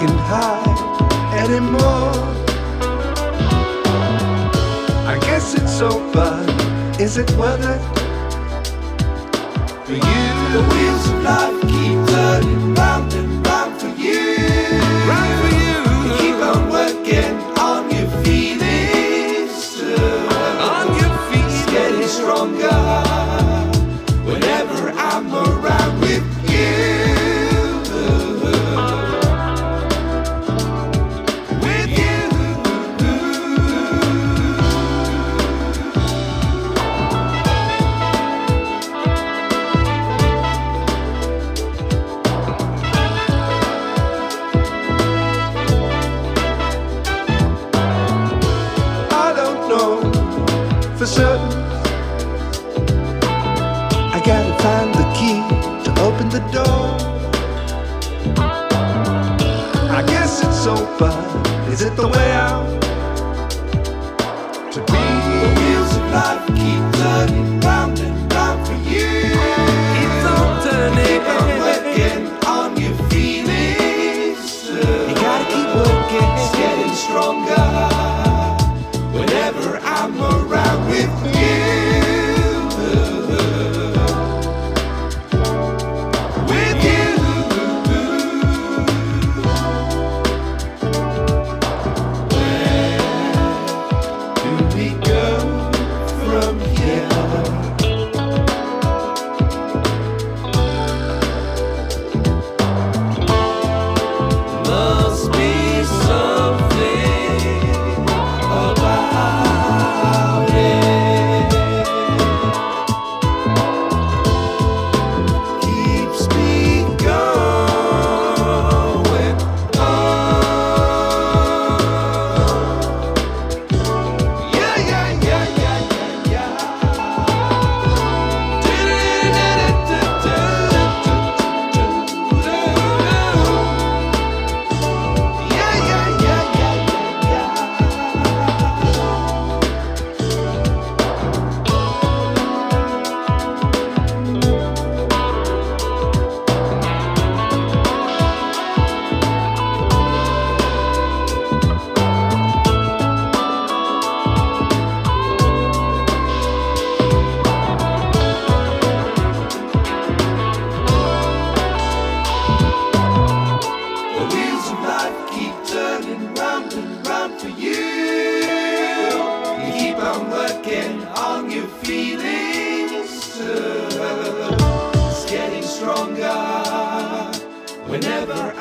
getting high anymore. I guess it's over. Is it worth it? For you, the wheels of life keep turning round and round for you. Right for you. You keep on working on your feelings. On your feet. It's getting stronger for certain. I gotta find the key to open the door. I guess it's over. Is it the way out? I'm around with you. It's